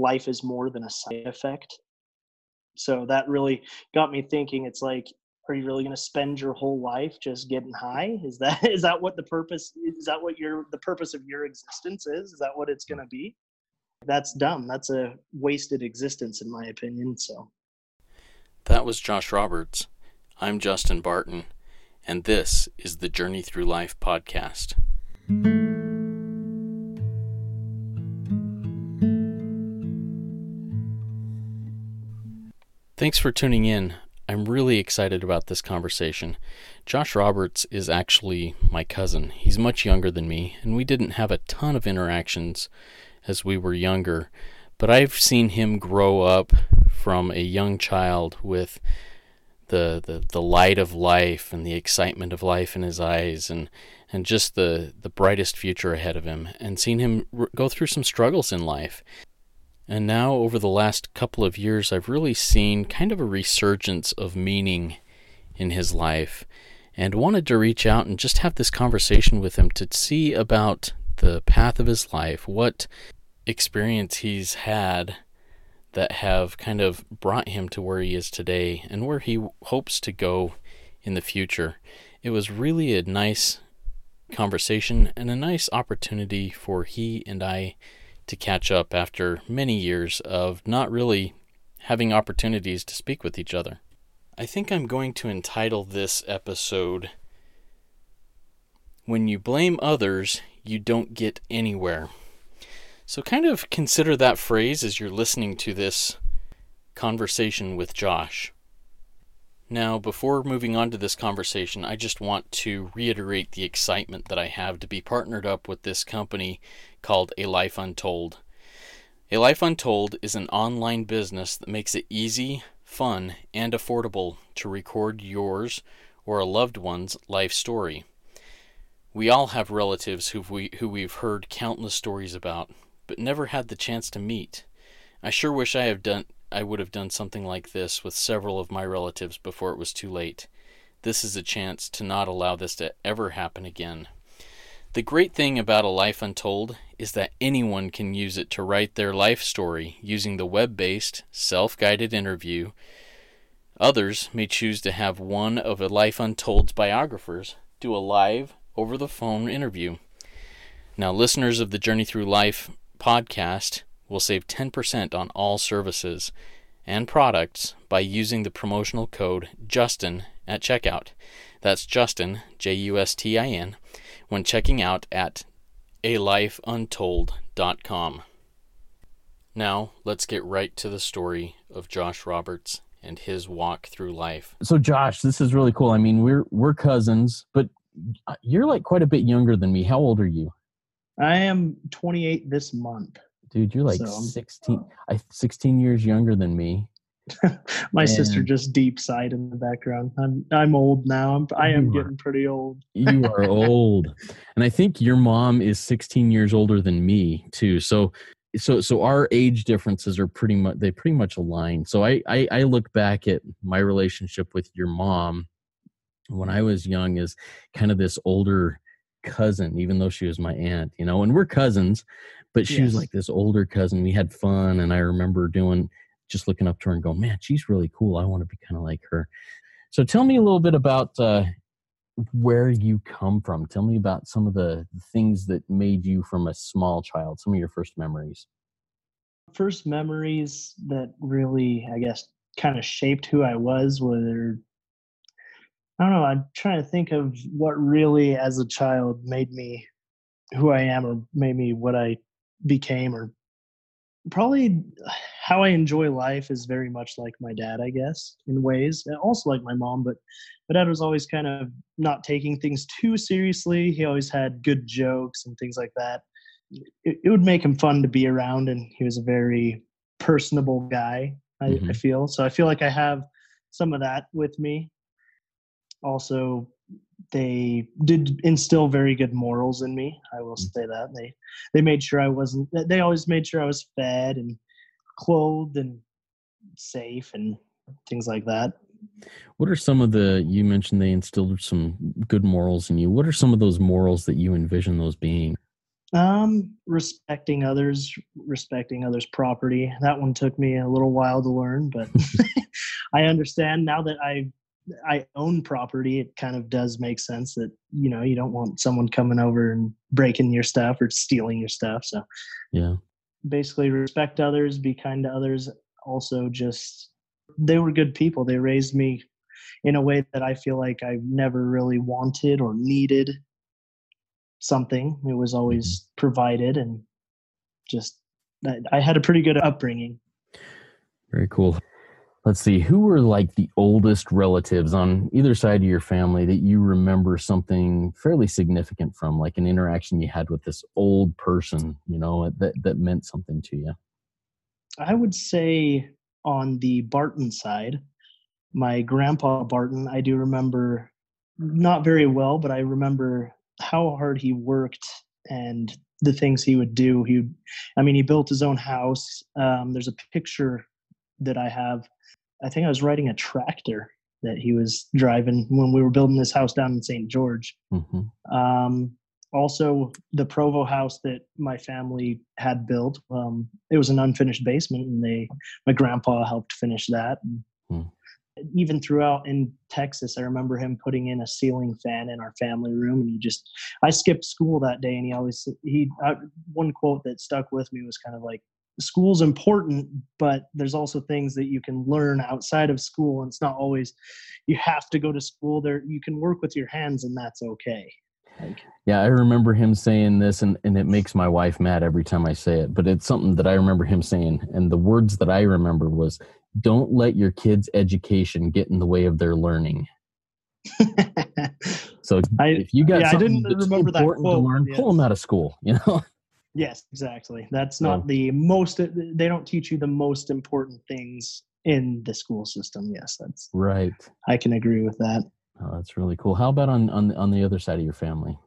life is more than a side effect. So that really got me thinking. It's like, are you really going to spend your whole life just getting high? Is that is that what the purpose is? That what your the purpose of your existence is? Is that what it's going to be? That's dumb. That's a wasted existence, in my opinion. So. That was Josh Roberts. I'm Justin Barton, and this is the Journey Through Life podcast. Thanks for tuning in. I'm really excited about this conversation. Josh Roberts is actually my cousin. He's much younger than me, and we didn't have a ton of interactions as we were younger, but I've seen him grow up from a young child with the, the, the light of life and the excitement of life in his eyes and, and just the, the brightest future ahead of him, and seen him go through some struggles in life. And now, over the last couple of years, I've really seen kind of a resurgence of meaning in his life and wanted to reach out and just have this conversation with him to see about the path of his life, what experience he's had that have kind of brought him to where he is today and where he hopes to go in the future. It was really a nice conversation and a nice opportunity for he and I to catch up after many years of not really having opportunities to speak with each other. I think I'm going to entitle this episode When You Blame Others, You Don't Get Anywhere. So, kind of consider that phrase as you're listening to this conversation with Josh. Now, before moving on to this conversation, I just want to reiterate the excitement that I have to be partnered up with this company called A Life Untold. A Life Untold is an online business that makes it easy, fun, and affordable to record yours or a loved one's life story. We all have relatives who we who we've heard countless stories about, but never had the chance to meet. I sure wish I have done I would have done something like this with several of my relatives before it was too late. This is a chance to not allow this to ever happen again. The great thing about A Life Untold is that anyone can use it to write their life story using the web based, self guided interview. Others may choose to have one of A Life Untold's biographers do a live, over the phone interview. Now, listeners of the Journey Through Life podcast will save 10% on all services and products by using the promotional code JUSTIN at checkout. That's Justin, J U S T I N, when checking out at alifeuntold.com. Now, let's get right to the story of Josh Roberts and his walk through life. So Josh, this is really cool. I mean, we're we're cousins, but you're like quite a bit younger than me. How old are you? I am 28 this month dude you're like so, 16 uh I, 16 years younger than me. My and sister just deep sighed in the background. I'm i'm old now. I'm i am getting pretty old. you are old. And i think your mom is 16 years older than me too. So so so our age differences are pretty much they pretty much align. So I, I i look back at my relationship with your mom when i was young as kind of this older cousin even though she was my aunt you know? And we're cousins but she yes. was like this older cousin. We had fun, and I remember doing just looking up to her and going, "Man, she's really cool. I want to be kind of like her." So, tell me a little bit about uh, where you come from. Tell me about some of the things that made you from a small child. Some of your first memories. First memories that really, I guess, kind of shaped who I was were I don't know. I'm trying to think of what really, as a child, made me who I am or made me what I became or probably how I enjoy life is very much like my dad, I guess, in ways. And also like my mom, but my dad was always kind of not taking things too seriously. He always had good jokes and things like that. It, it would make him fun to be around, and he was a very personable guy. I, mm-hmm. I feel so. I feel like I have some of that with me. Also, they did instill very good morals in me. I will mm. say that they they made sure I wasn't. They always made sure I was fed and clothed and safe and things like that. What are some of the you mentioned they instilled some good morals in you? What are some of those morals that you envision those being? Um, respecting others, respecting others' property. That one took me a little while to learn, but I understand now that I I own property. It kind of does make sense that you know you don't want someone coming over and breaking your stuff or stealing your stuff. So yeah, basically respect others, be kind to others. Also, just they were good people. They raised me in a way that I feel like I never really wanted or needed something. It was always mm-hmm. provided, and just I had a pretty good upbringing. Very cool. Let's see, who were like the oldest relatives on either side of your family that you remember something fairly significant from, like an interaction you had with this old person, you know, that, that meant something to you? I would say on the Barton side, my grandpa Barton, I do remember not very well, but I remember how hard he worked and the things he would do. He, I mean, he built his own house. Um, there's a picture that I have. I think I was riding a tractor that he was driving when we were building this house down in St. George. Mm-hmm. Um, also, the Provo house that my family had built, um, it was an unfinished basement, and they, my grandpa helped finish that. Mm even throughout in Texas, I remember him putting in a ceiling fan in our family room, and he just I skipped school that day, and he always he uh, one quote that stuck with me was kind of like school's important but there's also things that you can learn outside of school and it's not always you have to go to school there you can work with your hands and that's okay like, yeah i remember him saying this and, and it makes my wife mad every time i say it but it's something that i remember him saying and the words that i remember was don't let your kids' education get in the way of their learning. so I, if you got yeah, something that's important to learn, yes. pull them out of school. You know. Yes, exactly. That's not the most. They don't teach you the most important things in the school system. Yes, that's right. I can agree with that. Oh, that's really cool. How about on on on the other side of your family?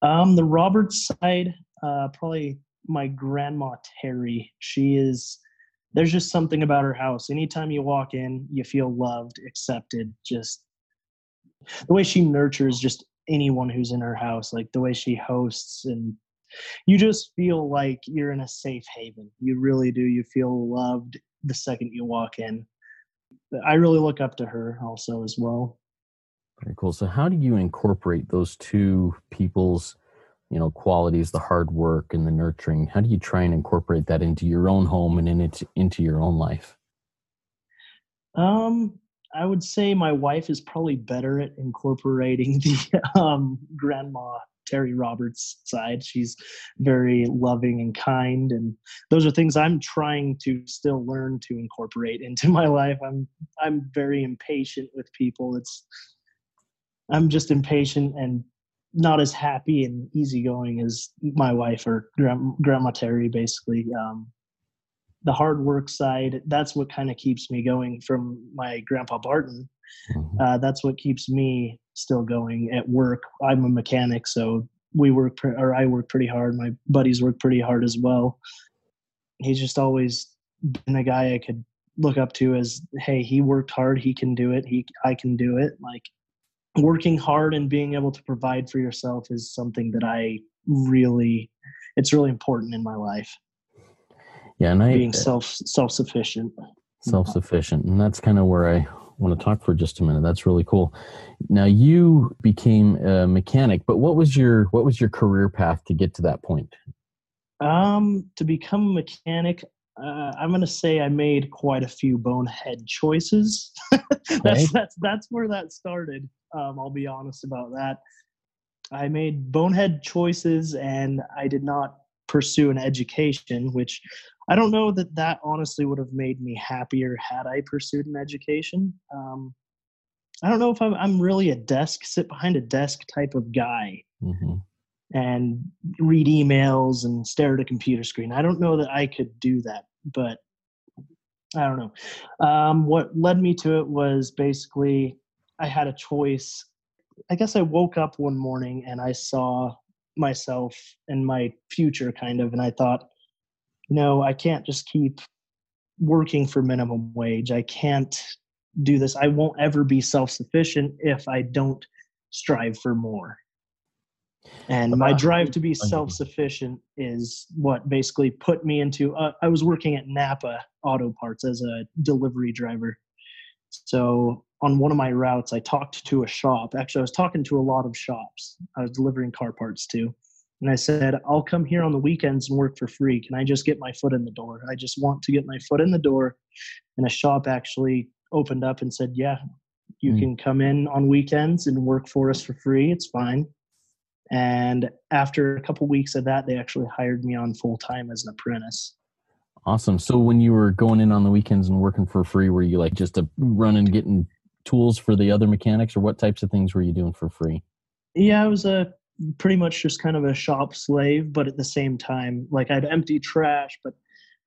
Um, the Roberts side, uh, probably my grandma Terry. She is there's just something about her house. Anytime you walk in, you feel loved, accepted. Just the way she nurtures just anyone who's in her house, like the way she hosts, and you just feel like you're in a safe haven. You really do. You feel loved the second you walk in. I really look up to her also as well. Very cool. So, how do you incorporate those two people's you know qualities the hard work and the nurturing how do you try and incorporate that into your own home and in it into your own life um i would say my wife is probably better at incorporating the um grandma terry roberts side she's very loving and kind and those are things i'm trying to still learn to incorporate into my life i'm i'm very impatient with people it's i'm just impatient and not as happy and easygoing as my wife or grandma Terry. Basically, um, the hard work side that's what kind of keeps me going from my grandpa Barton. Mm-hmm. Uh, that's what keeps me still going at work. I'm a mechanic, so we work pre- or I work pretty hard. My buddies work pretty hard as well. He's just always been a guy I could look up to as, hey, he worked hard, he can do it. He, I can do it. Like working hard and being able to provide for yourself is something that I really it's really important in my life. Yeah, and I being self self sufficient. Self sufficient. And that's kind of where I want to talk for just a minute. That's really cool. Now you became a mechanic, but what was your what was your career path to get to that point? Um, to become a mechanic, uh, I'm going to say I made quite a few bonehead choices. that's that's that's where that started. Um, I'll be honest about that. I made bonehead choices and I did not pursue an education, which I don't know that that honestly would have made me happier had I pursued an education. Um, I don't know if I'm, I'm, really a desk, sit behind a desk type of guy mm-hmm. and read emails and stare at a computer screen. I don't know that I could do that, but I don't know. Um, what led me to it was basically I had a choice. I guess I woke up one morning and I saw myself and my future kind of, and I thought, no, I can't just keep working for minimum wage. I can't do this. I won't ever be self sufficient if I don't strive for more. And my drive to be self sufficient is what basically put me into. Uh, I was working at Napa Auto Parts as a delivery driver. So on one of my routes, I talked to a shop. Actually, I was talking to a lot of shops. I was delivering car parts to. And I said, I'll come here on the weekends and work for free. Can I just get my foot in the door? I just want to get my foot in the door. And a shop actually opened up and said, Yeah, you mm. can come in on weekends and work for us for free. It's fine. And after a couple weeks of that, they actually hired me on full time as an apprentice. Awesome. So when you were going in on the weekends and working for free, were you like just a running getting tools for the other mechanics, or what types of things were you doing for free? Yeah, I was a pretty much just kind of a shop slave, but at the same time, like I'd empty trash, but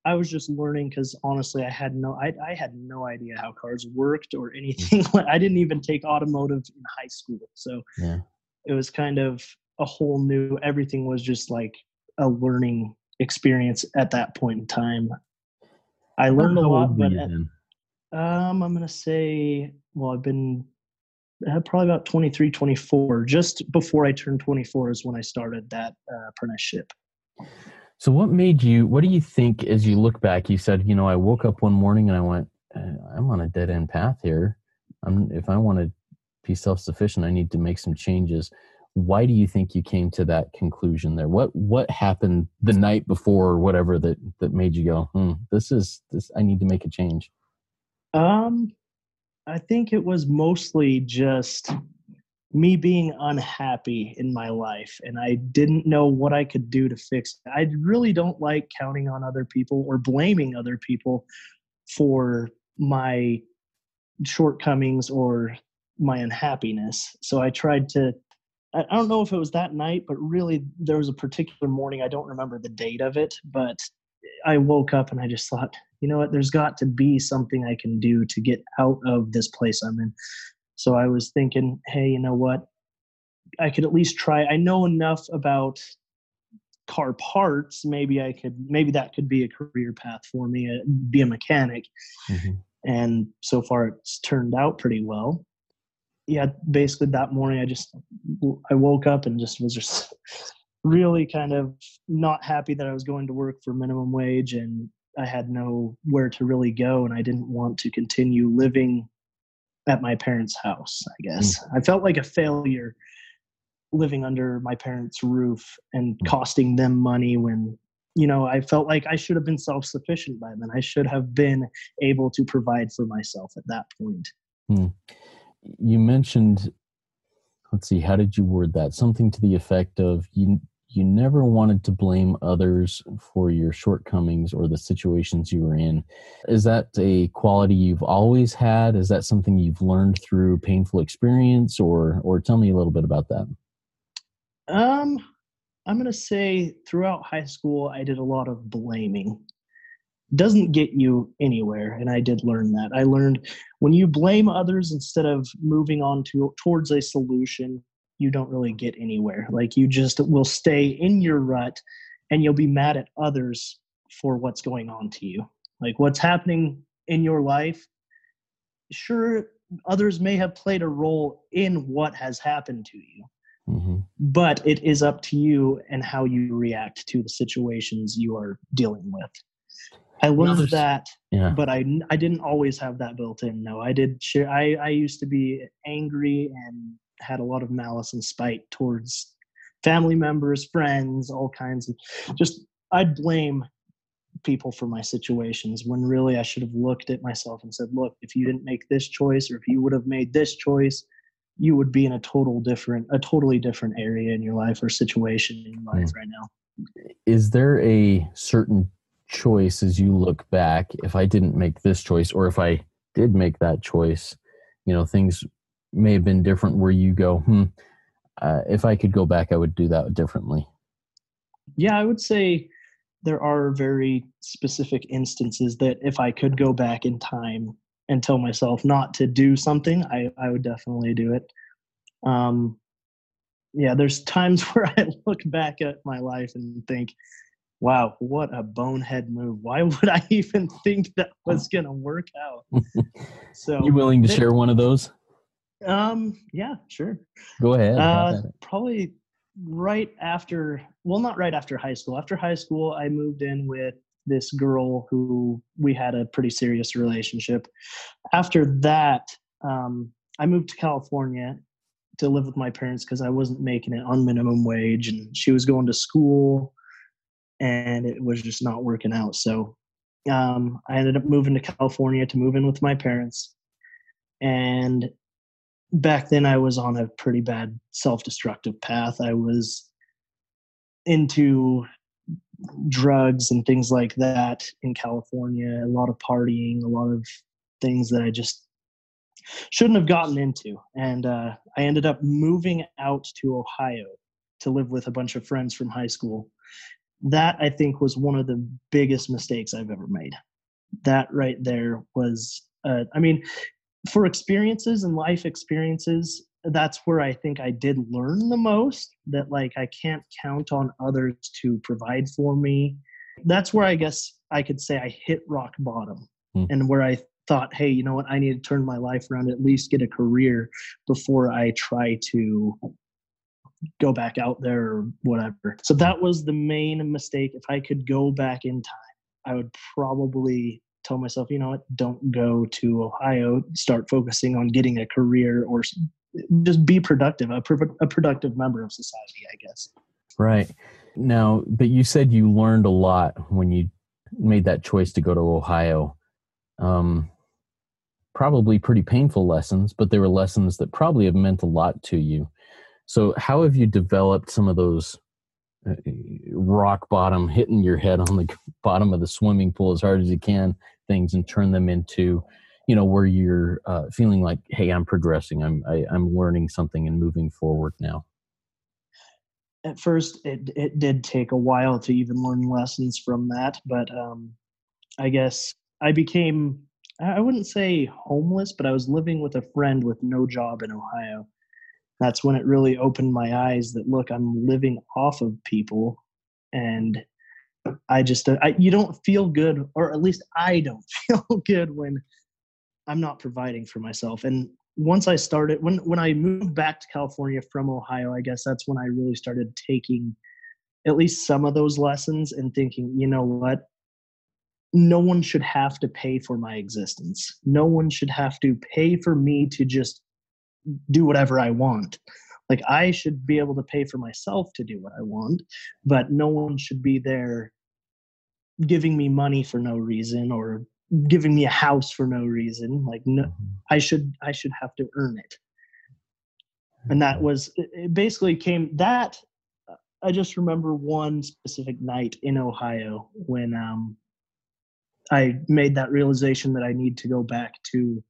I was just learning because honestly, I had no, I, I had no idea how cars worked or anything. I didn't even take automotive in high school, so yeah. it was kind of a whole new. Everything was just like a learning experience at that point in time. I learned a lot, but at, um, I'm gonna say, well, I've been uh, probably about 23, 24. Just before I turned 24 is when I started that uh, apprenticeship. So, what made you? What do you think as you look back? You said, you know, I woke up one morning and I went, uh, I'm on a dead end path here. I'm, if I want to be self sufficient, I need to make some changes. Why do you think you came to that conclusion there? What what happened the night before or whatever that that made you go, hmm, this is this? I need to make a change. Um, I think it was mostly just me being unhappy in my life and I didn't know what I could do to fix it. I really don't like counting on other people or blaming other people for my shortcomings or my unhappiness. So I tried to I don't know if it was that night, but really there was a particular morning. I don't remember the date of it, but I woke up and I just thought, you know what, there's got to be something I can do to get out of this place I'm in. So I was thinking, hey, you know what? I could at least try. I know enough about car parts. Maybe I could, maybe that could be a career path for me, uh, be a mechanic. Mm-hmm. And so far it's turned out pretty well. Yeah, basically that morning I just, I woke up and just was just really kind of not happy that I was going to work for minimum wage and I had nowhere to really go and I didn't want to continue living at my parents' house, I guess. Mm. I felt like a failure living under my parents' roof and mm. costing them money when you know I felt like I should have been self-sufficient by then. I should have been able to provide for myself at that point. Mm. You mentioned let's see how did you word that something to the effect of you you never wanted to blame others for your shortcomings or the situations you were in. Is that a quality you've always had? Is that something you've learned through painful experience or or tell me a little bit about that? Um I'm going to say throughout high school I did a lot of blaming. Doesn't get you anywhere and I did learn that. I learned when you blame others instead of moving on to towards a solution, you don't really get anywhere. Like you just will stay in your rut and you'll be mad at others for what's going on to you. Like what's happening in your life. Sure, others may have played a role in what has happened to you. Mm-hmm. But it is up to you and how you react to the situations you are dealing with. I learned that, yeah. but I I didn't always have that built in. No, I did share. I I used to be angry and had a lot of malice and spite towards family members, friends, all kinds of just I'd blame people for my situations when really I should have looked at myself and said, look, if you didn't make this choice or if you would have made this choice, you would be in a total different a totally different area in your life or situation in your life mm. right now. Is there a certain choice as you look back if I didn't make this choice or if I did make that choice, you know, things may have been different where you go, hmm, uh, if I could go back, I would do that differently? Yeah, I would say there are very specific instances that if I could go back in time and tell myself not to do something, I, I would definitely do it. Um, yeah, there's times where I look back at my life and think, wow, what a bonehead move. Why would I even think that was going to work out? So, you willing to share one of those? Um, yeah, sure. Go ahead. Uh, probably right after, well, not right after high school. After high school, I moved in with this girl who we had a pretty serious relationship. After that, um, I moved to California to live with my parents because I wasn't making it on minimum wage and she was going to school and it was just not working out. So um, I ended up moving to California to move in with my parents. And back then I was on a pretty bad self destructive path. I was into drugs and things like that in California, a lot of partying, a lot of things that I just shouldn't have gotten into. And uh, I ended up moving out to Ohio to live with a bunch of friends from high school. That I think was one of the biggest mistakes I've ever made. That right there was, uh, I mean, for experiences and life experiences, that's where I think I did learn the most. That like I can't count on others to provide for me. That's where I guess I could say I hit rock bottom, mm. and where I thought, hey, you know what, I need to turn my life around, at least get a career before I try to go back out there or whatever. So that was the main mistake. If I could go back in time, I would probably tell myself, you know what, don't go to Ohio, start focusing on getting a career or just be productive, a, a productive member of society, I guess. Right. Now, but you said you learned a lot when you made that choice to go to Ohio. Um, probably pretty painful lessons, but they were lessons that probably have meant a lot to you. So, how have you developed some of those uh, rock bottom, hitting your head on the bottom of the swimming pool as hard as you can things and turn them into, you know, where you're uh, feeling like, hey, I'm progressing, I'm I, am i am learning something and moving forward now? At first, it it did take a while to even learn lessons from that, but um, I guess I became I wouldn't say homeless, but I was living with a friend with no job in Ohio. That's when it really opened my eyes that look, I'm living off of people and I just uh, I, you don't feel good or at least I don't feel good when I'm not providing for myself. And once I started when when I moved back to California from Ohio, I guess that's when I really started taking at least some of those lessons and thinking, you know what? no one should have to pay for my existence. No one should have to pay for me to just do whatever I want. Like I should be able to pay for myself to do what I want, but no one should be there giving me money for no reason or giving me a house for no reason. Like no mm-hmm. I should I should have to earn it. And that was it basically came that I just remember one specific night in Ohio when um I made that realization that I need to go back to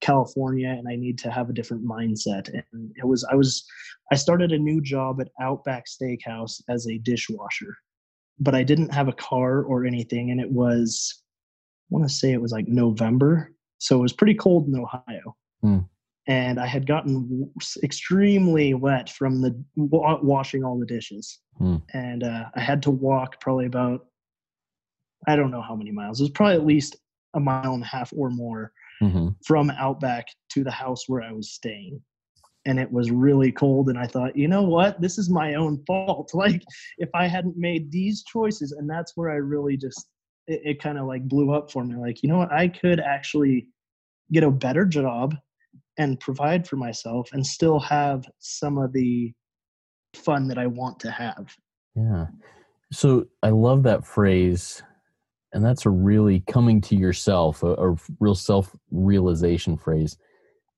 California and I need to have a different mindset. And it was I was I started a new job at Outback Steakhouse as a dishwasher, but I didn't have a car or anything, and it was I want to say it was like November, so it was pretty cold in Ohio. Hmm. And I had gotten extremely wet from the washing all the dishes, hmm. and uh, I had to walk probably about I don't know how many miles. It was probably at least a mile and a half or more mm-hmm. from Outback to the house where I was staying. And it was really cold. And I thought, you know what? This is my own fault. Like, if I hadn't made these choices, and that's where I really just, it, it kind of like blew up for me. Like, you know what? I could actually get a better job and provide for myself and still have some of the fun that I want to have. Yeah. So I love that phrase and that's a really coming to yourself a, a real self realization phrase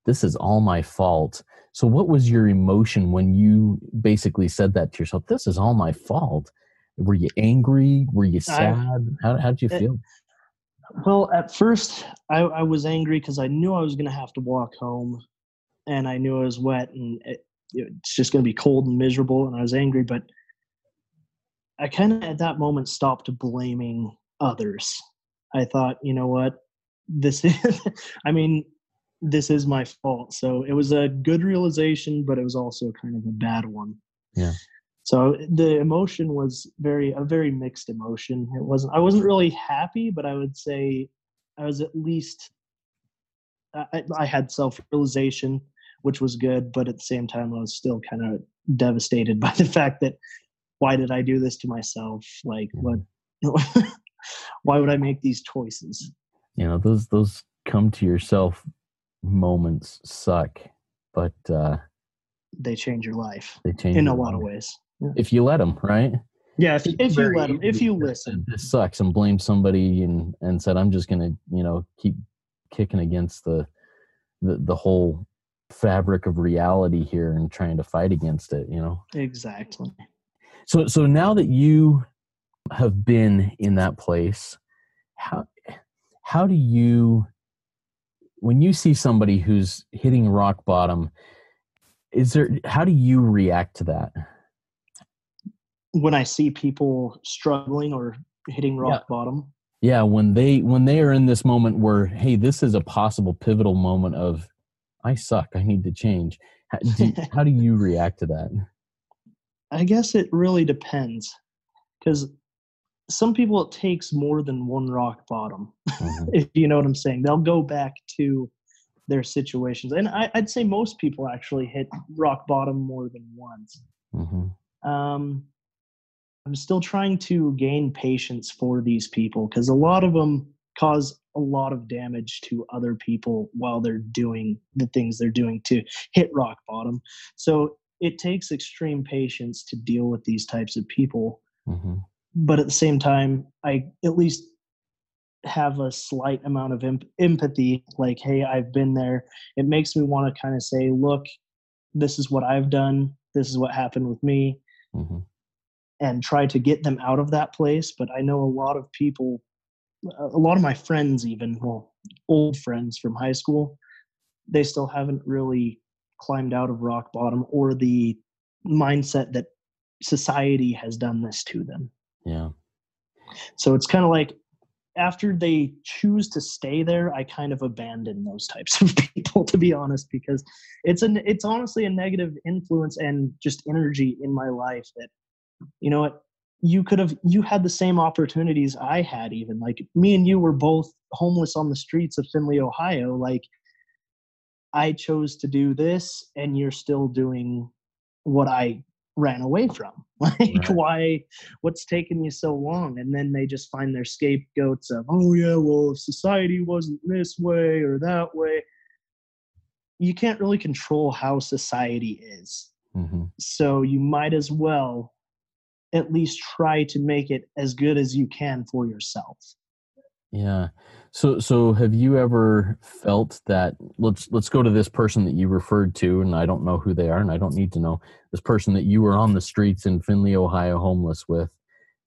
this is all my fault so what was your emotion when you basically said that to yourself this is all my fault were you angry? Were you sad I, how, how did you it, feel? well at first i, I was angry because i knew i was going to have to walk home and i knew it was wet and it, it's just going to be cold and miserable and i was angry but i kind of at that moment stopped blaming others. I thought, you know what, this is, I mean, this is my fault. So it was a good realization, but it was also kind of a bad one. Yeah. So the emotion was very a very mixed emotion. It wasn't I wasn't really happy, but I would say I was at least I, I had self realization, which was good, but at the same time I was still kind of devastated by the fact that why did I do this to myself? Like what why would I make these choices? You know, those those come to yourself moments suck, but uh they change your life they change in a lot of life. ways. If you let them, right? Yeah, if, if you let them, if you listen. This sucks and blame somebody and and said I'm just gonna you know keep kicking against the the the whole fabric of reality here and trying to fight against it. You know. Exactly. So so now that you have been in that place, how how do you when you see somebody who's hitting rock bottom, is there how do you react to that? When I see people struggling or hitting rock bottom, Yeah, when they when they are in this moment where hey, this is a possible pivotal moment of I suck, I need to change. How do, how do you react to that? I guess it really depends. Because some people it takes more than one rock bottom. Mhm, if you know what I'm saying. They'll go back to their situations. And I, I'd say most people actually hit rock bottom more than once. mhm, Um, I'm still trying to gain patience for these people because a lot of them cause a lot of damage to other people while they're doing the things they're doing to hit rock bottom. So it takes extreme patience to deal with these types of people mhm. But at the same time i at least have a slight amount of emp- empathy like hey i've been there. It makes me want to kind of say look this is what i've done. This is what happened with me. Mhm. and try to get them out of that place. But i know a lot of people a lot of my friends even well old friends from high school they still haven't really climbed out of rock bottom or the mindset that society has done this to them Yeah. so it's kind of like after they choose to stay there, I kind of abandon those types of people, to be honest, because it's an it's honestly a negative influence and just energy in my life that you know what you could have you had the same opportunities I had even like me and you were both homeless on the streets of Findlay, Ohio. Like I chose to do this and you're still doing what I ran away from. Like Right. why what's taking you so long? And then they just find their scapegoats of, oh yeah, well if society wasn't this way or that way. You can't really control how society is. Mhm. So you might as well at least try to make it as good as you can for yourself. Yeah. So so have you ever felt that let's let's go to this person that you referred to and I don't know who they are and I don't need to know this person that you were on the streets in Findlay, Ohio homeless with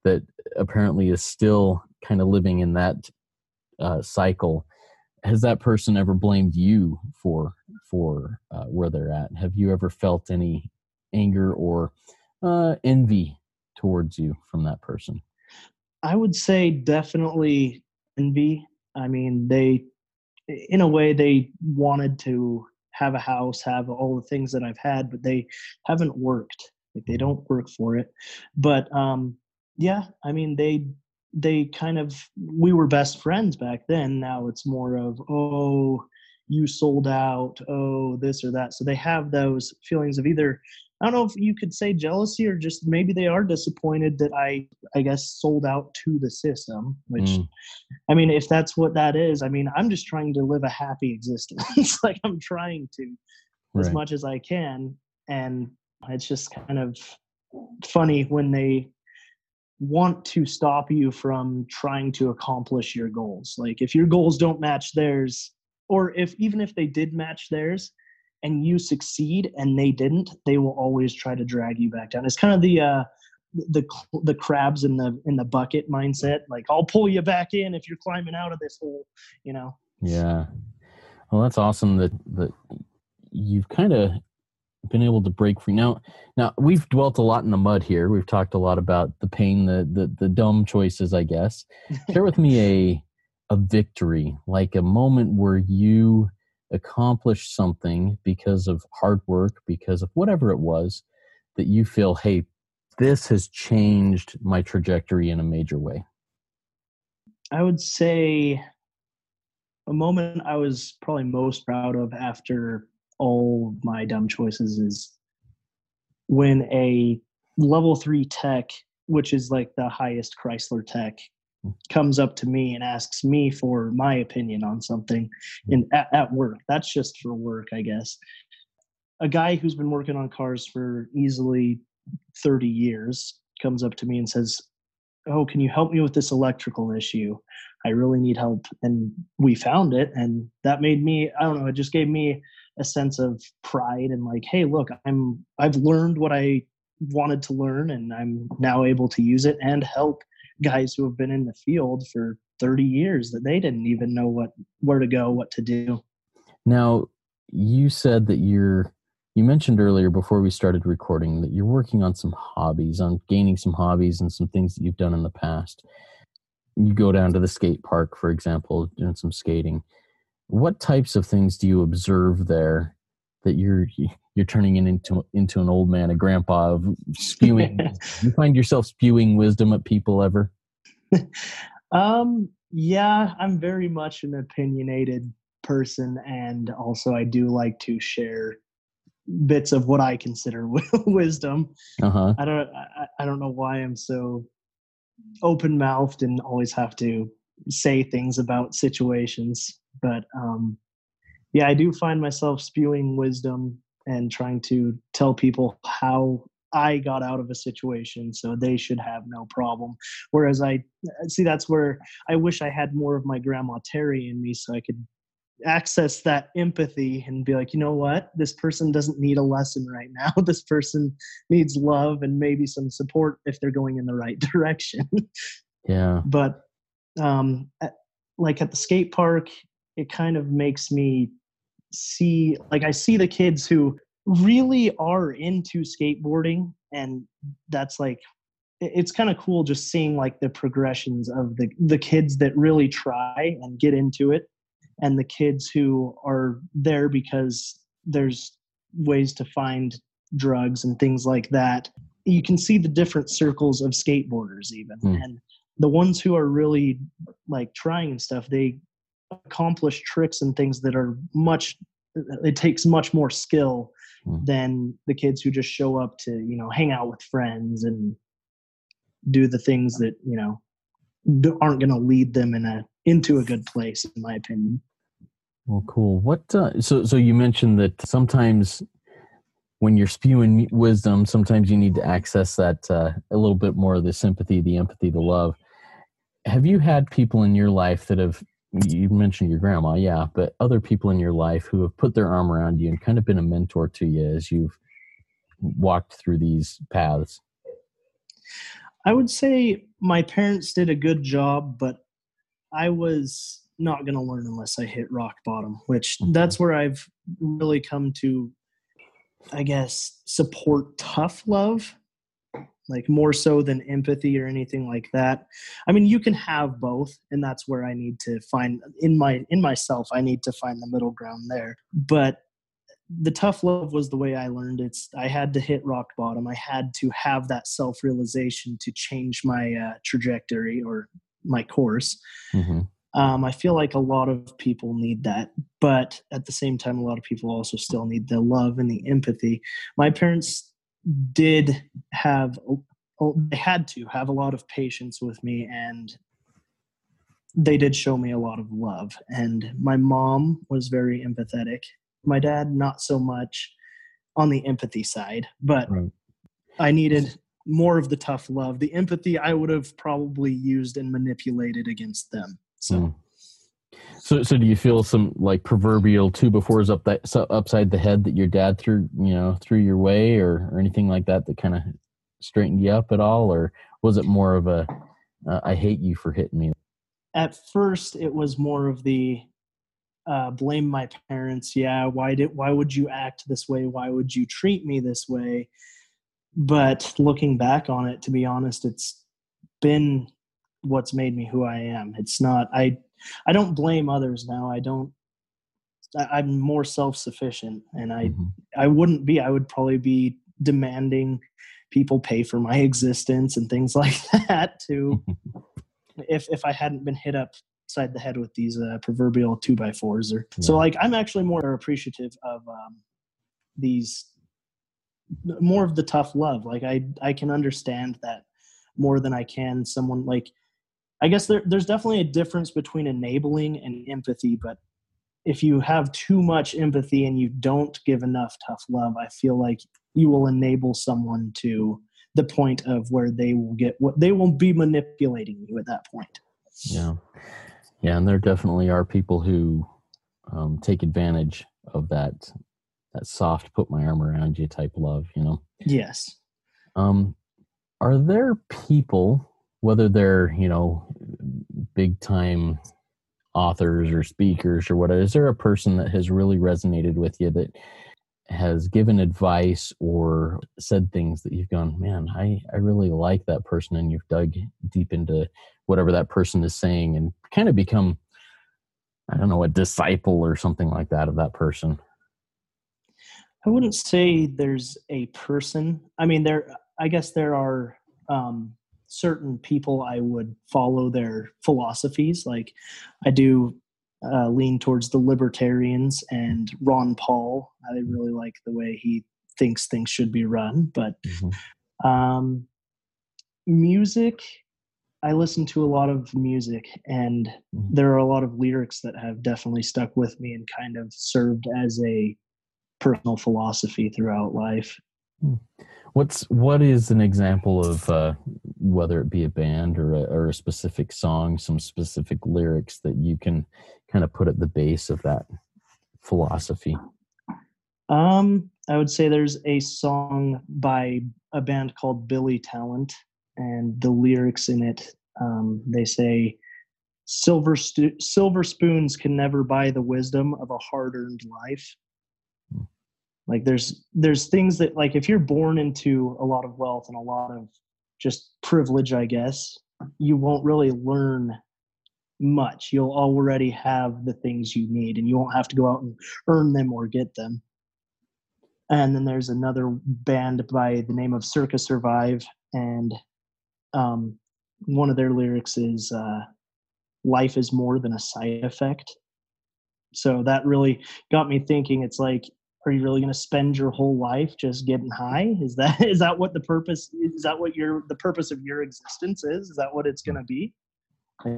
that apparently is still kind of living in that uh, cycle. Has that person ever blamed you for for uh, where they're at? Have you ever felt any anger or uh, envy towards you from that person? I would say definitely envy. I mean, they, in a way, they wanted to have a house, have all the things that I've had, but they haven't worked. Like they don't work for it. But um, yeah, I mean, they they kind of we were best friends back then. Now it's more of oh, you sold out. Oh, this or that. So they have those feelings of either I don't know if you could say jealousy or just maybe they are disappointed that I, I guess, sold out to the system. Which, Mm. I mean, if that's what that is, I mean, I'm just trying to live a happy existence. like I'm trying to, as much as I can, and it's just kind of funny when they want to stop you from trying to accomplish your goals. Like if your goals don't match theirs, or if even if they did match theirs, and you succeed and they didn't, they will always try to drag you back down. It's kind of the uh, the the crabs in the in the bucket mindset. Like I'll pull you back in if you're climbing out of this hole. You know. Yeah. Well, that's awesome that that you've kind of been able to break free. Now, now we've dwelt a lot in the mud here. We've talked a lot about the pain, the the, the dumb choices, I guess. Share with me a a victory, like a moment where you accomplished something because of hard work, because of whatever it was that you feel, hey, this has changed my trajectory in a major way. I would say a moment I was probably most proud of after all my dumb choices is when a level three tech, which is like the highest Chrysler tech, comes up to me and asks me for my opinion on something hmm. in at, at work. That's just for work, I guess. A guy who's been working on cars for easily 30 years comes up to me and says, "Oh, can you help me with this electrical issue? I really need help." And we found it and that made me I don't know, it just gave me a sense of pride and like, "Hey, look, I'm I've learned what I wanted to learn and I'm now able to use it and help guys who have been in the field for 30 years that they didn't even know what where to go, what to do. Now, you said that you're you mentioned earlier before we started recording that you're working on some hobbies, on gaining some hobbies and some things that you've done in the past. You go down to the skate park, for example, doing some skating. What types of things do you observe there that you're you're turning into into an old man, a grandpa of spewing? you find yourself spewing wisdom at people ever? um, yeah, I'm very much an opinionated person, and also I do like to share bits of what I consider wisdom. Uh-huh. I don't I, I don't know why I'm so open mouthed and always have to say things about situations, but um, yeah, I do find myself spewing wisdom and trying to tell people how I got out of a situation so they should have no problem. Whereas I see that's where I wish I had more of my grandma Terry in me so I could access that empathy and be like, you know what? This person doesn't need a lesson right now. This person needs love and maybe some support if they're going in the right direction. yeah. But um at, like at the skate park, it kind of makes me see like I see the kids who really are into skateboarding and that's like it's kind of cool just seeing like the progressions of the the kids that really try and get into it and the kids who are there because there's ways to find drugs and things like that you can see the different circles of skateboarders even mm. and the ones who are really like trying and stuff they accomplish tricks and things that are much it takes much more skill mm. than the kids who just show up to you know hang out with friends and do the things that you know aren't going to lead them in a into a good place in my opinion. Well cool. What uh, so so you mentioned that sometimes when you're spewing wisdom sometimes you need to access that uh, a little bit more of the sympathy the empathy the love. Have you had people in your life that have you mentioned your grandma, yeah, but other people in your life who have put their arm around you and kind of been a mentor to you as you've walked through these paths? I would say my parents did a good job, but I was not going to learn unless I hit rock bottom, which mm-hmm. that's where I've really come to, I guess, support tough love like more so than empathy or anything like that. I mean you can have both and that's where i need to find in my in myself i need to find the middle ground there. But the tough love was the way i learned. It's i had to hit rock bottom. I had to have that self realization to change my uh, trajectory or my course. Mm-hmm. um, i feel like a lot of people need that but at the same time a lot of people also still need the love and the empathy. My parents did have they had to have a lot of patience with me and they did show me a lot of love and my mom was very empathetic my dad not so much on the empathy side but right. i needed more of the tough love the empathy i would have probably used and manipulated against them so mm. So, so do you feel some like proverbial two by fours up that so upside the head that your dad threw, you know, threw your way, or or anything like that that kind of straightened you up at all, or was it more of a uh, I hate you for hitting me? At first, it was more of the uh, blame my parents. Yeah, why did why would you act this way? Why would you treat me this way? But looking back on it, to be honest, it's been what's made me who I am. It's not I I don't blame others now. I don't. I, am more self-sufficient, and I mm-hmm. I wouldn't be. I would probably be demanding people pay for my existence and things like that too. if if I hadn't been hit up side the head with these uh, proverbial two by fours, or yeah. so like I'm actually more appreciative of um, these more of the tough love. Like I I can understand that more than I can someone like I guess there, there's definitely a difference between enabling and empathy, but if you have too much empathy and you don't give enough tough love, I feel like you will enable someone to the point of where they will get what they will be manipulating you at that point. Yeah. Yeah. And there definitely are people who um, take advantage of that, that soft, put my arm around you type love, you know? Yes. Um, are there people, whether they're, you know, big time authors or speakers or whatever, is there a person that has really resonated with you that has given advice or said things that you've gone, man, I, I really like that person, and you've dug deep into whatever that person is saying and kind of become, I don't know, a disciple or something like that of that person? I wouldn't say there's a person. I mean, there, I guess there are um, certain people I would follow their philosophies. Like I do uh, lean towards the libertarians and Ron Paul. I really like the way he thinks things should be run. But mm-hmm. um, music, I listen to a lot of music, and mm-hmm. there are a lot of lyrics that have definitely stuck with me and kind of served as a personal philosophy throughout life. What's what is an example of uh, whether it be a band or a, or a specific song, some specific lyrics that you can kind of put at the base of that philosophy? Um, I would say there's a song by a band called Billy Talent, and the lyrics in it um, they say, "Silver stu- silver spoons can never buy the wisdom of a hard-earned life." Like there's there's things that like if you're born into a lot of wealth and a lot of just privilege i guess you won't really learn much. You'll already have the things you need and you won't have to go out and earn them or get them. And then there's another band by the name of circa survive and um, one of their lyrics is uh, life is more than a side effect. So that really got me thinking. It's like are you really going to spend your whole life just getting high? Is that is that what the purpose is that what your the purpose of your existence is? Is that what it's going to be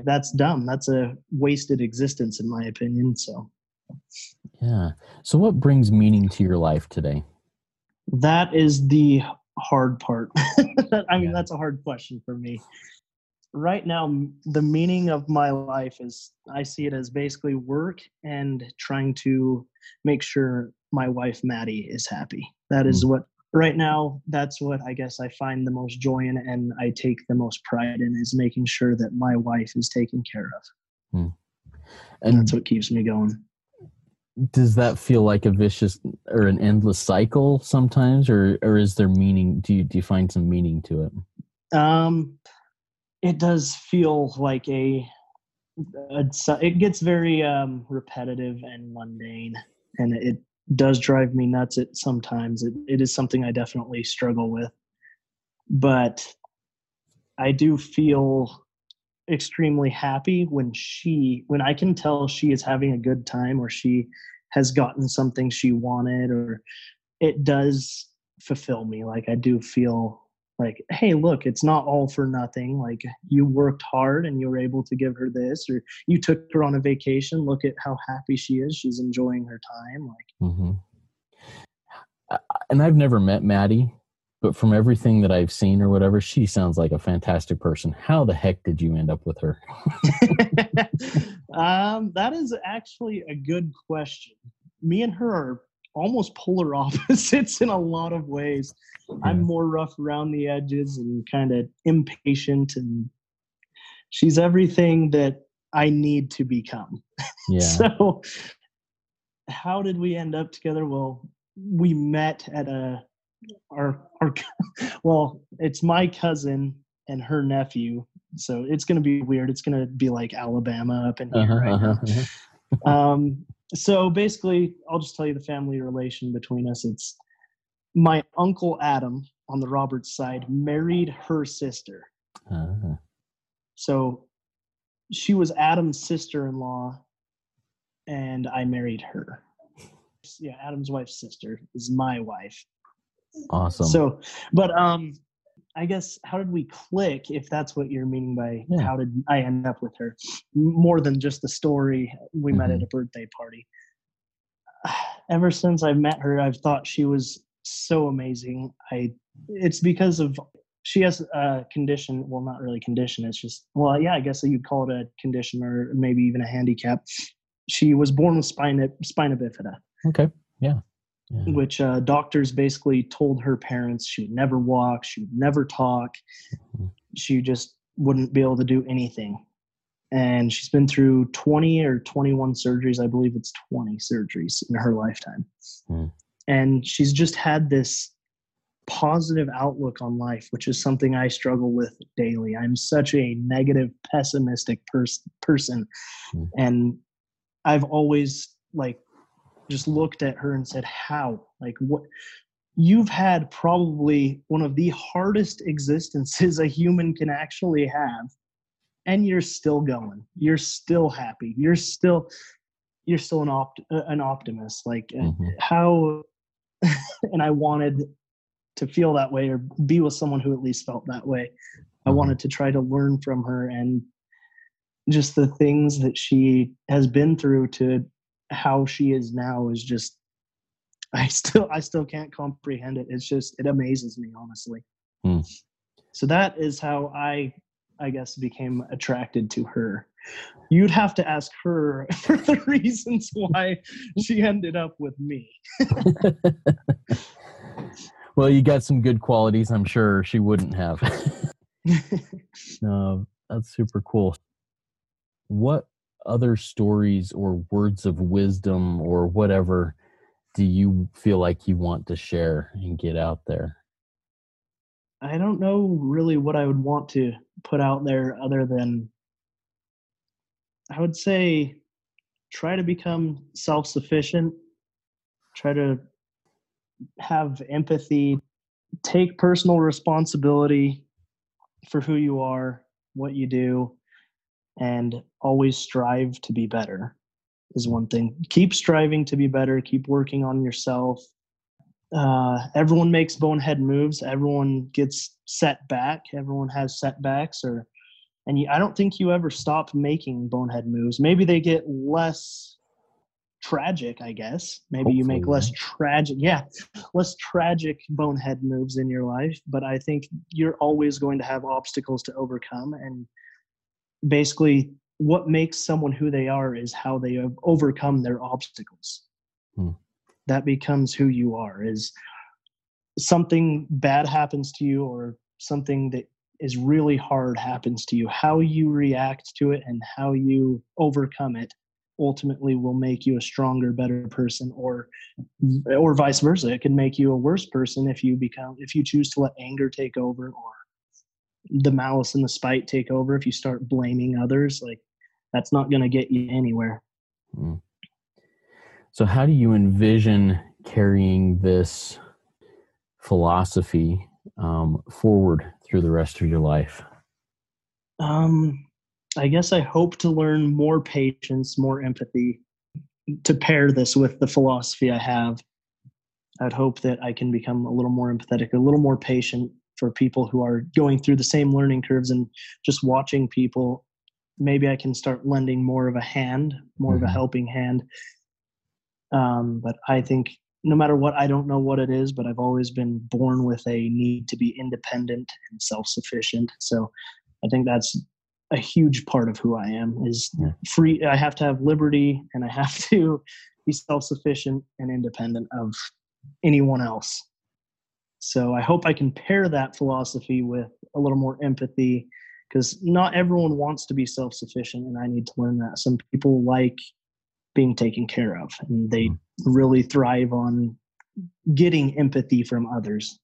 that's dumb. That's a wasted existence in my opinion so. Yeah. So what brings meaning to your life today? That is the hard part. I mean yeah. that's a hard question for me. Right now the meaning of my life is i see it as basically work and trying to make sure my wife Maddie is happy. That is mm. what right now that's what I guess I find the most joy in and I take the most pride in is making sure that my wife is taken care of. Mm. And that's what keeps me going. Does that feel like a vicious or an endless cycle sometimes or or is there meaning do you do you find some meaning to it? Um it does feel like a, a it gets very um repetitive and mundane and it does drive me nuts at sometimes. It, it is something I definitely struggle with. But I do feel extremely happy when she when I can tell she is having a good time or she has gotten something she wanted or it does fulfill me. Like I do feel like hey look it's not all for nothing. Like you worked hard and you were able to give her this or you took her on a vacation. Look at how happy she is. She's enjoying her time. Like mm-hmm. and i've never met maddie but from everything that i've seen or whatever she sounds like a fantastic person. How the heck did you end up with her? Um, that is actually a good question. Me and her are almost polar opposites in a lot of ways. I'm more rough around the edges and kind of impatient, and she's everything that I need to become. Yeah. so, how did we end up together? Well, we met at a our our well, it's my cousin and her nephew. So it's gonna be weird. It's gonna be like Alabama up in here uh-huh, right uh-huh, now. Uh-huh. um, so basically, I'll just tell you the family relation between us. It's my uncle Adam on the Roberts side married her sister. Uh-huh. So she was Adam's sister in law, and I married her. Yeah, Adam's wife's sister is my wife. Awesome. So, but um, I guess how did we click? If that's what you're meaning by Yeah. how did I end up with her? More than just the story. We met at Mhm. a birthday party. Ever since I met her, I've thought she was so amazing. I. It's because of she has a condition. Well, not really condition. It's just well, yeah. I guess you'd call it a condition or maybe even a handicap. She was born with spina spina bifida okay. Yeah. Yeah. which uh, doctors basically told her parents she would never walk, she would never talk, Mhm. she just wouldn't be able to do anything. And she's been through 20 or 21 surgeries. I believe it's 20 surgeries in her lifetime. Hmm. And she's just had this positive outlook on life, which is something I struggle with daily. I'm such a negative, pessimistic pers- person. Hmm. And I've always like just looked at her and said, How? Like, what? You've had probably one of the hardest existences a human can actually have, and you're still going. You're still happy. You're still, you're still an opt an optimist. Like, Mhm. how? and I wanted to feel that way or be with someone who at least felt that way. I Mhm. wanted to try to learn from her and just the things that she has been through to how she is now is just I still I still can't comprehend it. It's just it amazes me honestly. Hmm. So that is how I I guess became attracted to her. You'd have to ask her for the reasons why she ended up with me. well, you got some good qualities. I'm sure she wouldn't have. no, that's super cool. What other stories or words of wisdom or whatever do you feel like you want to share and get out there? I don't know really what I would want to put out there other than I would say try to become self sufficient, try to have empathy, take personal responsibility for who you are, what you do, and always strive to be better is one thing. Keep striving to be better, keep working on yourself, uh, everyone makes bonehead moves. Everyone gets set back. Everyone has setbacks, or and you, I don't think you ever stop making bonehead moves. Maybe they get less tragic. I guess maybe you make less tragic. Yeah, less tragic bonehead moves in your life. But I think you're always going to have obstacles to overcome, and basically, what makes someone who they are is how they have overcome their obstacles that becomes who you are is something bad happens to you or something that is really hard happens to you. How you react to it and how you overcome it ultimately will make you a stronger better person or or vice versa. It can make you a worse person if you become if you choose to let anger take over or the malice and the spite take over if you start blaming others like that's not going to get you anywhere. Mm. So, how do you envision carrying this philosophy um, forward through the rest of your life? Um, I guess I hope to learn more patience, more empathy to pair this with the philosophy I have. I'd hope that I can become a little more empathetic, a little more patient for people who are going through the same learning curves and just watching people. Maybe I can start lending more of a hand, more of a Mhm. helping hand. Um, but I think no matter what, I don't know what it is, but I've always been born with a need to be independent and self sufficient. So I think that's a huge part of who I am is free. I have to have liberty and I have to be self sufficient and independent of anyone else. So I hope I can pair that philosophy with a little more empathy because not everyone wants to be self sufficient, and I need to learn that. Some people like being taken care of, and they Mm. really thrive on getting empathy from others.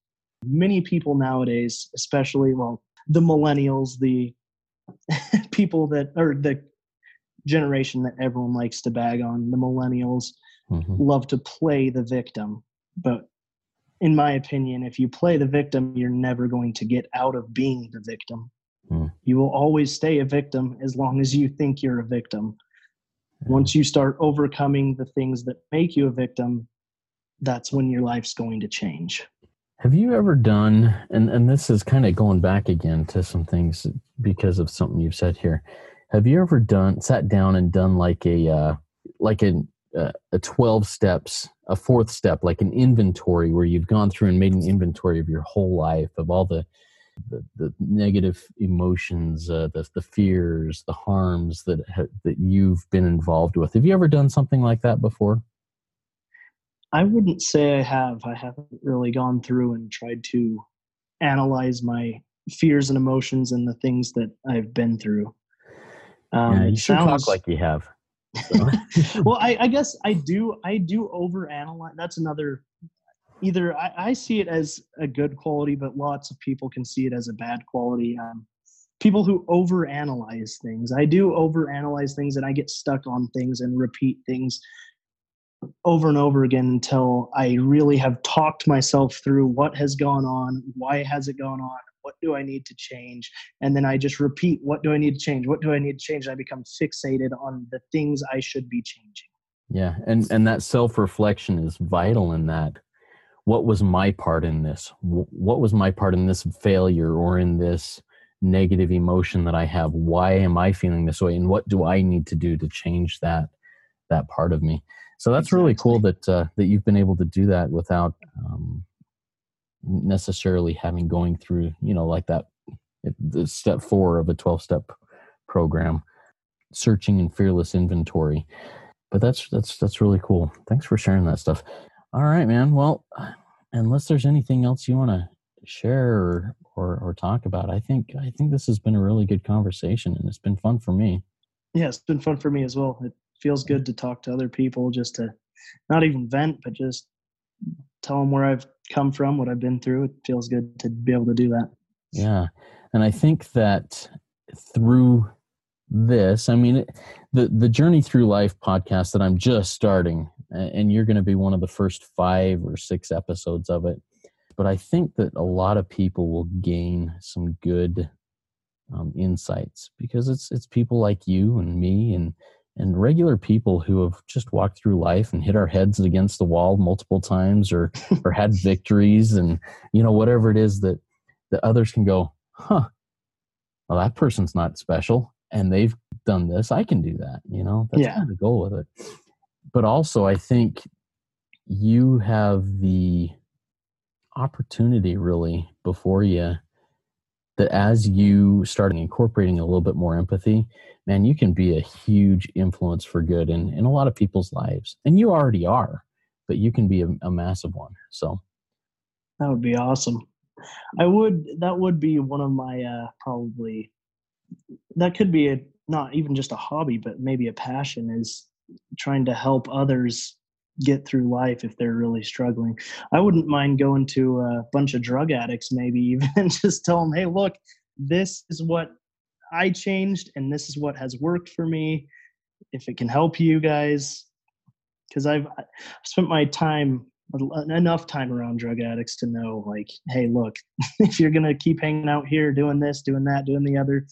Many people nowadays, especially, well, the millennials, the people that, or the generation that everyone likes to bag on, the millennials, Mhm. love to play the victim. But in my opinion, if you play the victim, you're never going to get out of being the victim. Hmm. You will always stay a victim as long as you think you're a victim. Once you start overcoming the things that make you a victim, that's when your life's going to change. Have you ever done, and, and this is kind of going back again to some things because of something you've said here. Have you ever done, sat down and done like a, uh, like a, uh, a 12 steps, a fourth step, like an inventory where you've gone through and made an inventory of your whole life, of all the, the, the negative emotions, uh, the, the fears, the harms that, ha- that you've been involved with. Have you ever done something like that before? I wouldn't say I have. I haven't really gone through and tried to analyze my fears and emotions and the things that I've been through. Um, yeah, you sounds, talk like you have. So. well, I, I, guess I do. I do overanalyze. That's another. Either I, I, see it as a good quality, but lots of people can see it as a bad quality. Um, people who overanalyze things. I do overanalyze things, and I get stuck on things and repeat things over and over again until I really have talked myself through what has gone on, why has it gone on, what do I need to change, and then I just repeat what do I need to change, what do I need to change, and I become fixated on the things I should be changing. Yeah, and and that self reflection is vital in that. What was my part in this? What was my part in this failure or in this negative emotion that I have? Why am I feeling this way, and what do I need to do to change that that part of me? So that's exactly. really cool that uh, that you've been able to do that without um, necessarily having going through, you know, like that the step four of a twelve step program, searching and fearless inventory. But that's that's that's really cool. Thanks for sharing that stuff. All right, man. Well, unless there's anything else you want to share or, or or talk about, I think I think this has been a really good conversation and it's been fun for me. Yeah, it's been fun for me as well. It feels good to talk to other people just to not even vent but just tell them where i've come from what i've been through it feels good to be able to do that yeah and i think that through this i mean the the journey through life podcast that i'm just starting and you're going to be one of the first five or six episodes of it but i think that a lot of people will gain some good um, insights because it's it's people like you and me and and regular people who have just walked through life and hit our heads against the wall multiple times or or had victories and you know whatever it is that that others can go huh well that person's not special and they've done this i can do that you know that's yeah. kind of the goal with it but also i think you have the opportunity really before you that as you start incorporating a little bit more empathy, man, you can be a huge influence for good in, in a lot of people's lives. And you already are, but you can be a, a massive one. So that would be awesome. I would, that would be one of my, uh, probably, that could be a, not even just a hobby, but maybe a passion is trying to help others get through life if they're really struggling. I wouldn't mind going to a bunch of drug addicts, maybe even just tell them, hey, look, this is what I changed and this is what has worked for me. If it can help you guys, because I've, I've spent my time enough time around drug addicts to know like hey look if you're gonna keep hanging out here doing this doing that doing the other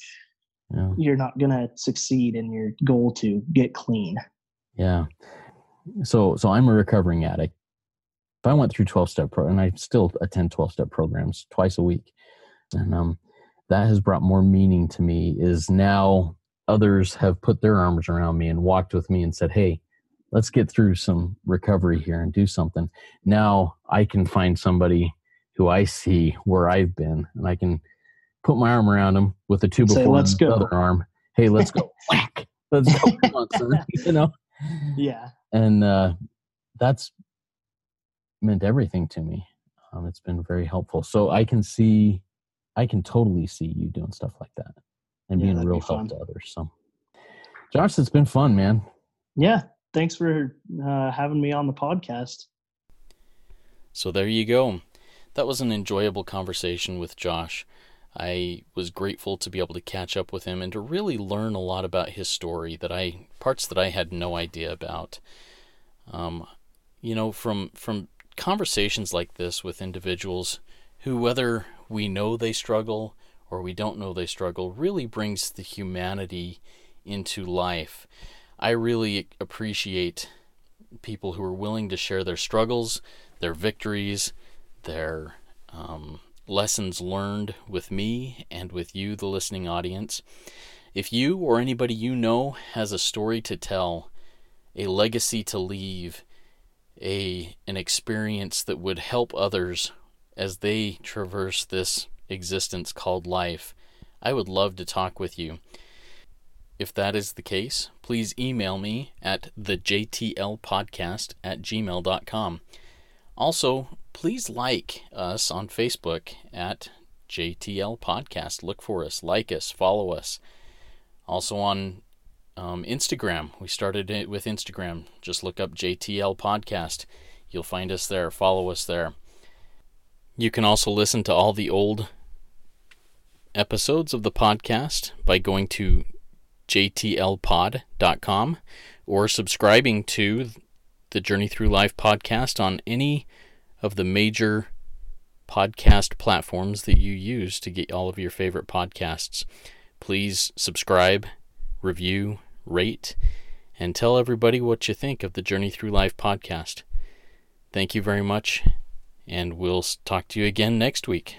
yeah. you're not gonna succeed in your goal to get clean yeah so so I'm a recovering addict. If I went through 12 step pro and I still attend 12 step programs twice a week. And um that has brought more meaning to me is now others have put their arms around me and walked with me and said, Hey, let's get through some recovery here and do something. Now I can find somebody who I see where I've been and I can put my arm around them with a two before let's go. other arm. Hey, let's go. Whack. Let's go. On. You know? Yeah and uh, that's meant everything to me. Um, it's been very helpful. So I can see, I can totally see you doing stuff like that and yeah, being a real be help to others. So, Josh, it's been fun, man. Yeah, thanks for uh, having me on the podcast. So there you go. That was an enjoyable conversation with Josh. I was grateful to be able to catch up with him and to really learn a lot about his story that I parts that I had no idea about. Um, you know, from from conversations like this with individuals who, whether we know they struggle or we don't know they struggle, really brings the humanity into life. I really appreciate people who are willing to share their struggles, their victories, their um, lessons learned with me and with you, the listening audience. If you or anybody you know has a story to tell, a legacy to leave, a an experience that would help others as they traverse this existence called life, I would love to talk with you. If that is the case, please email me at thejtlpodcast at gmail.com. Also, please like us on Facebook at JTL Podcast. Look for us, like us, follow us. Also on um, Instagram, we started it with Instagram. Just look up JTL Podcast. You'll find us there. Follow us there. You can also listen to all the old episodes of the podcast by going to jtlpod.com or subscribing to the Journey Through Life podcast on any of the major podcast platforms that you use to get all of your favorite podcasts. Please subscribe, review, rate, and tell everybody what you think of the Journey Through Life podcast. Thank you very much, and we'll talk to you again next week.